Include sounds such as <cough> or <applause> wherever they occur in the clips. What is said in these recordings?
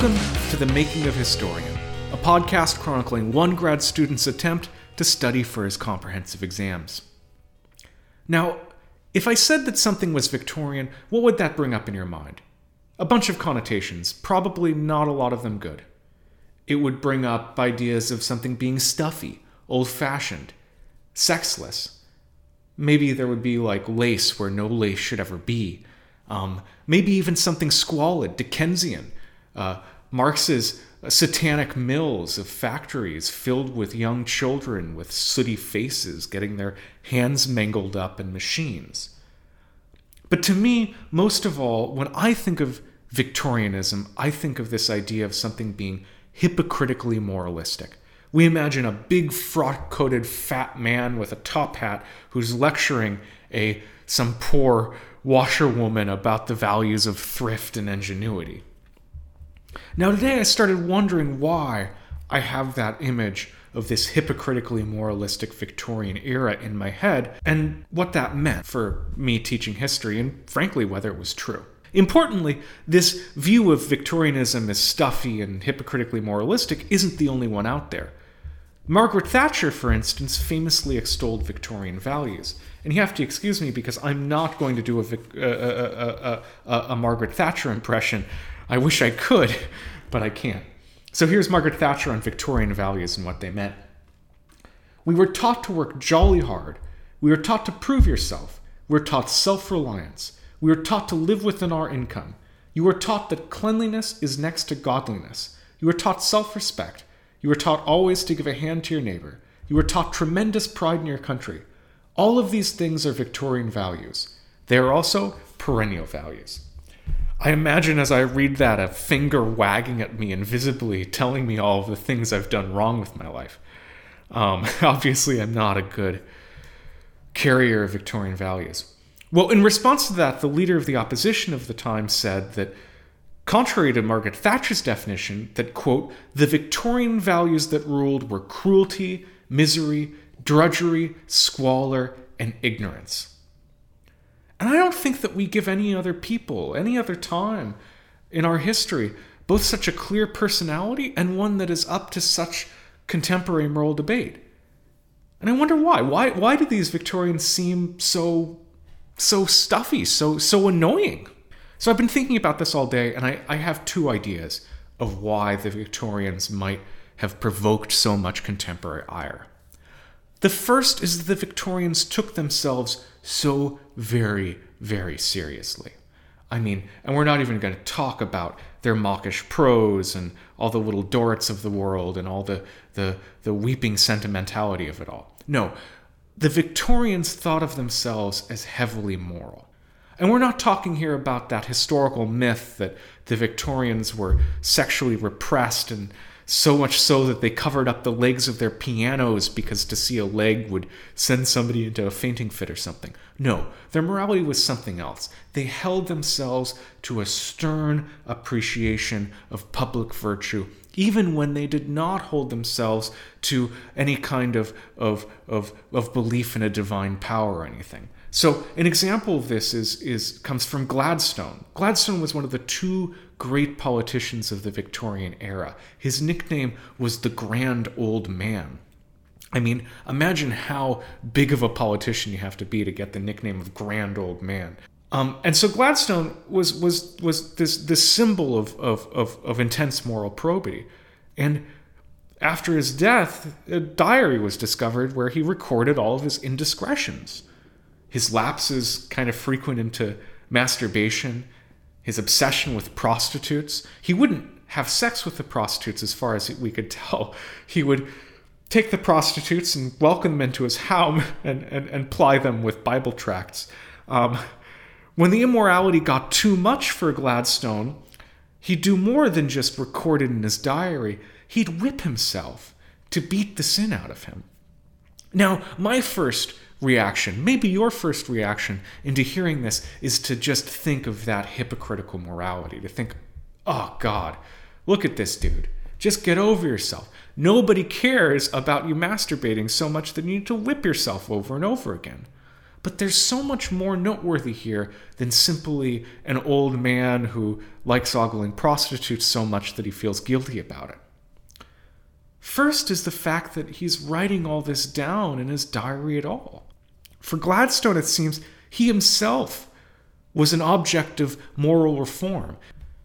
Welcome to The Making of Historian, a podcast chronicling one grad student's attempt to study for his comprehensive exams. Now, if I said that something was Victorian, what would that bring up in your mind? A bunch of connotations, probably not a lot of them good. It would bring up ideas of something being stuffy, old fashioned, sexless. Maybe there would be like lace where no lace should ever be. Um, maybe even something squalid, Dickensian, uh, Marx's satanic mills of factories filled with young children with sooty faces getting their hands mangled up in machines. But to me, most of all, when I think of Victorianism, I think of this idea of something being hypocritically moralistic. We imagine a big frock coated fat man with a top hat who's lecturing a some poor washerwoman about the values of thrift and ingenuity. Now, today I started wondering why I have that image of this hypocritically moralistic Victorian era in my head and what that meant for me teaching history and, frankly, whether it was true. Importantly, this view of Victorianism as stuffy and hypocritically moralistic isn't the only one out there. Margaret Thatcher, for instance, famously extolled Victorian values. And you have to excuse me because I'm not going to do a, a, a, uh, uh, uh, a Margaret Thatcher impression I wish I could, but I can't. So here's Margaret Thatcher on Victorian values and what they meant. We were taught to work jolly hard. We were taught to prove yourself. We were taught self reliance. We were taught to live within our income. You were taught that cleanliness is next to godliness. You were taught self respect. You were taught always to give a hand to your neighbor. You were taught tremendous pride in your country. All of these things are Victorian values. They are also perennial values. I imagine as I read that a finger wagging at me invisibly, telling me all of the things I've done wrong with my life. Um, <laughs> obviously, I'm not a good carrier of Victorian values. Well, in response to that, the leader of the opposition of the time said that, contrary to Margaret Thatcher's definition, that, quote, the Victorian values that ruled were cruelty, misery, drudgery, squalor, and ignorance. And I don't think that we give any other people, any other time in our history, both such a clear personality and one that is up to such contemporary moral debate. And I wonder why. Why why do these Victorians seem so so stuffy, so so annoying? So I've been thinking about this all day, and I, I have two ideas of why the Victorians might have provoked so much contemporary ire. The first is that the Victorians took themselves so very, very seriously. I mean, and we're not even going to talk about their mawkish prose and all the little Dorrits of the world and all the, the, the weeping sentimentality of it all. No, the Victorians thought of themselves as heavily moral. And we're not talking here about that historical myth that the Victorians were sexually repressed and so much so that they covered up the legs of their pianos because to see a leg would send somebody into a fainting fit or something. No, their morality was something else. They held themselves to a stern appreciation of public virtue, even when they did not hold themselves to any kind of, of, of, of belief in a divine power or anything. So an example of this is, is comes from Gladstone. Gladstone was one of the two great politicians of the Victorian era. His nickname was the Grand Old Man. I mean, imagine how big of a politician you have to be to get the nickname of Grand Old Man. Um, and so Gladstone was was was this this symbol of, of of of intense moral probity, and after his death, a diary was discovered where he recorded all of his indiscretions, his lapses, kind of frequent into masturbation, his obsession with prostitutes. He wouldn't have sex with the prostitutes as far as we could tell. He would take the prostitutes and welcome them into his home and, and, and ply them with Bible tracts. Um, when the immorality got too much for Gladstone, he'd do more than just record it in his diary. He'd whip himself to beat the sin out of him. Now, my first reaction, maybe your first reaction into hearing this is to just think of that hypocritical morality, to think, oh God, look at this dude. Just get over yourself. Nobody cares about you masturbating so much that you need to whip yourself over and over again. But there's so much more noteworthy here than simply an old man who likes ogling prostitutes so much that he feels guilty about it. First is the fact that he's writing all this down in his diary at all. For Gladstone, it seems he himself was an object of moral reform.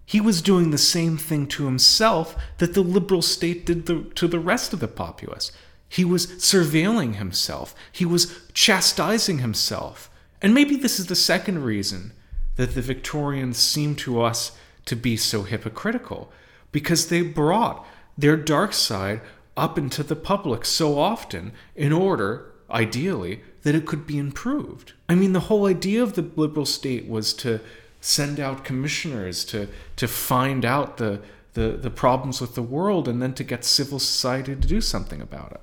He was doing the same thing to himself that the liberal state did the, to the rest of the populace. He was surveilling himself, he was chastising himself. And maybe this is the second reason that the Victorians seem to us to be so hypocritical, because they brought their dark side up into the public so often in order, ideally, that it could be improved. I mean, the whole idea of the liberal state was to send out commissioners to to find out the the, the problems with the world and then to get civil society to do something about it.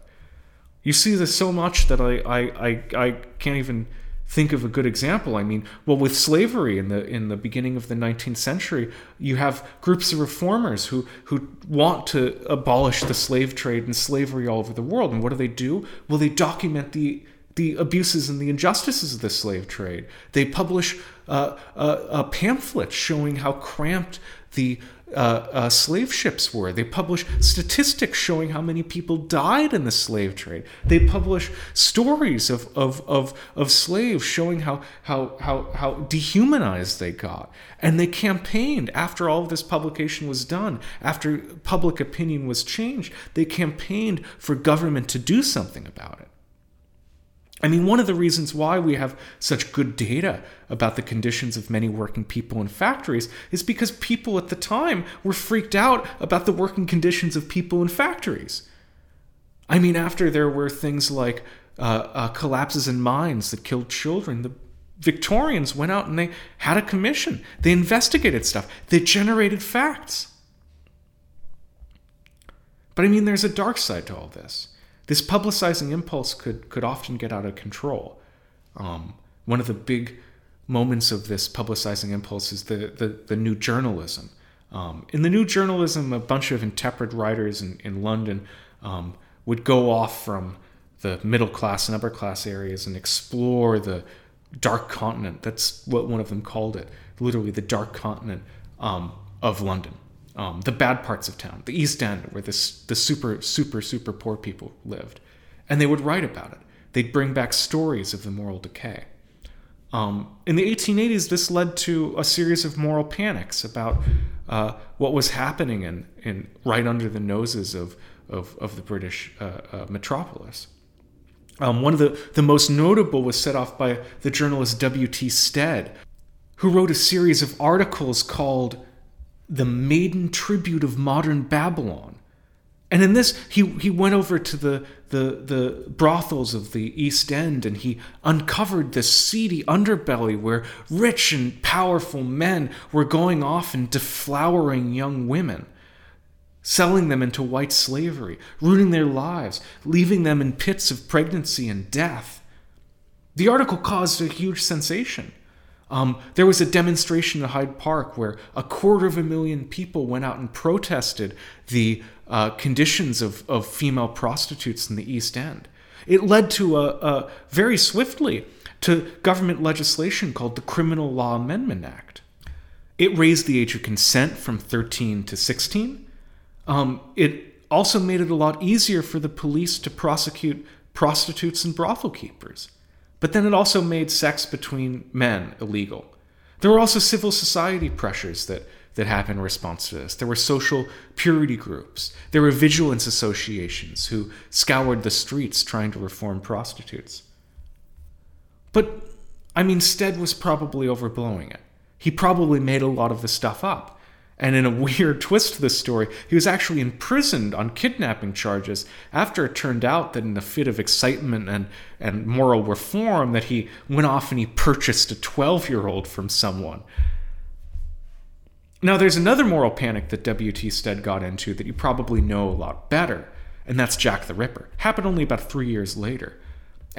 You see this so much that I, I, I, I can't even think of a good example. I mean, well, with slavery in the in the beginning of the 19th century, you have groups of reformers who who want to abolish the slave trade and slavery all over the world. And what do they do? Well, they document the the abuses and the injustices of the slave trade. They publish uh, uh, uh, pamphlets showing how cramped the uh, uh, slave ships were. They publish statistics showing how many people died in the slave trade. They publish stories of, of, of, of slaves showing how, how, how, how dehumanized they got. And they campaigned after all of this publication was done, after public opinion was changed, they campaigned for government to do something about it. I mean, one of the reasons why we have such good data about the conditions of many working people in factories is because people at the time were freaked out about the working conditions of people in factories. I mean, after there were things like uh, uh, collapses in mines that killed children, the Victorians went out and they had a commission. They investigated stuff, they generated facts. But I mean, there's a dark side to all this this publicizing impulse could could often get out of control. Um, one of the big moments of this publicizing impulse is the the, the new journalism. Um, in the new journalism, a bunch of intrepid writers in, in London um, would go off from the middle class and upper class areas and explore the dark continent. That's what one of them called it, literally the dark continent um, of London um, the bad parts of town, the East End, where this the super super super poor people lived, and they would write about it. They'd bring back stories of the moral decay. Um, in the 1880s, this led to a series of moral panics about uh, what was happening in, in right under the noses of of, of the British uh, uh, metropolis. Um, one of the, the most notable was set off by the journalist W.T. Stead, who wrote a series of articles called the maiden tribute of modern Babylon. And in this, he, he went over to the, the, the brothels of the East End and he uncovered this seedy underbelly where rich and powerful men were going off and deflowering young women, selling them into white slavery, ruining their lives, leaving them in pits of pregnancy and death. The article caused a huge sensation. Um, there was a demonstration in Hyde Park where a quarter of a million people went out and protested the uh, conditions of, of female prostitutes in the East End. It led to a, a very swiftly to government legislation called the Criminal Law Amendment Act. It raised the age of consent from 13 to 16. Um, it also made it a lot easier for the police to prosecute prostitutes and brothel keepers. But then it also made sex between men illegal. There were also civil society pressures that, that happened in response to this. There were social purity groups. There were vigilance associations who scoured the streets trying to reform prostitutes. But, I mean, Stead was probably overblowing it. He probably made a lot of the stuff up. And in a <laughs> weird twist to this story, he was actually imprisoned on kidnapping charges after it turned out that in a fit of excitement and, and moral reform that he went off and he purchased a 12-year-old from someone. Now there's another moral panic that W.T. Stead got into that you probably know a lot better, and that's Jack the Ripper. Happened only about 3 years later.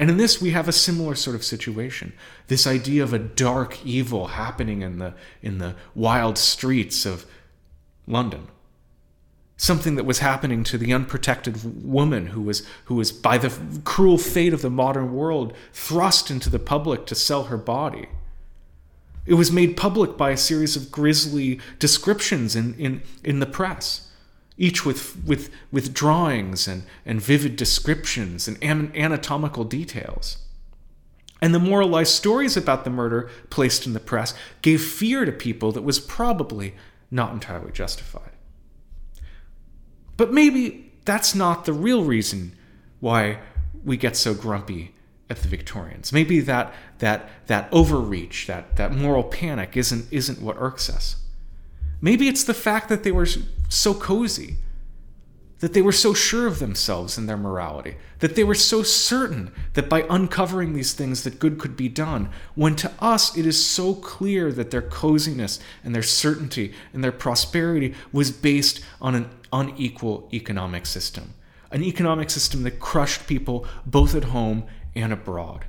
And in this, we have a similar sort of situation. This idea of a dark evil happening in the, in the wild streets of London. something that was happening to the unprotected woman who was who was by the cruel fate of the modern world thrust into the public to sell her body. It was made public by a series of grisly descriptions in, in, in the press, each with, with, with drawings and, and vivid descriptions and anatomical details. And the moralized stories about the murder placed in the press gave fear to people that was probably not entirely justified. But maybe that's not the real reason why we get so grumpy at the Victorians. Maybe that that that overreach, that that moral panic isn't isn't what irks us. Maybe it's the fact that they were so cozy, that they were so sure of themselves and their morality, that they were so certain that by uncovering these things that good could be done, when to us it is so clear that their coziness and their certainty and their prosperity was based on an unequal economic system. An economic system that crushed people both at home and abroad.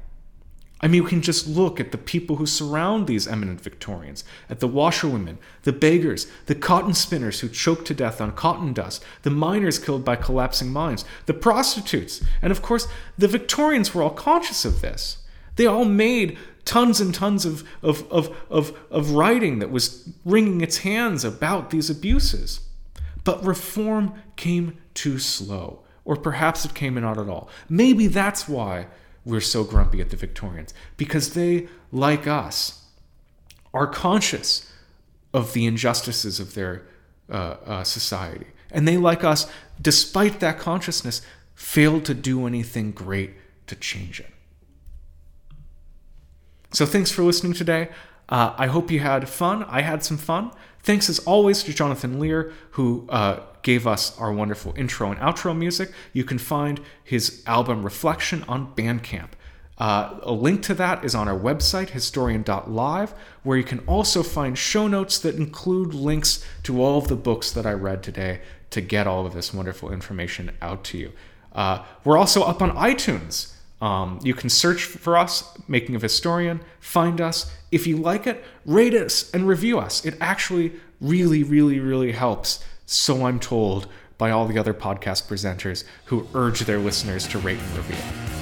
I mean, we can just look at the people who surround these eminent Victorians, at the washerwomen, the beggars, the cotton spinners who choked to death on cotton dust, the miners killed by collapsing mines, the prostitutes, and of course, the Victorians were all conscious of this. They all made tons and tons of, of, of, of, of writing that was wringing its hands about these abuses. But reform came too slow, or perhaps it came not at all. Maybe that's why we're so grumpy at the Victorians because they, like us, are conscious of the injustices of their uh, uh, society. And they, like us, despite that consciousness, failed to do anything great to change it. So, thanks for listening today. Uh, I hope you had fun. I had some fun. Thanks as always to Jonathan Lear, who uh, gave us our wonderful intro and outro music. You can find his album Reflection on Bandcamp. Uh, a link to that is on our website, historian.live, where you can also find show notes that include links to all of the books that I read today to get all of this wonderful information out to you. Uh, we're also up on iTunes. Um, you can search for us, Making of Historian, find us. If you like it, rate us and review us. It actually really, really, really helps so I'm told by all the other podcast presenters who urge their listeners to rate and review.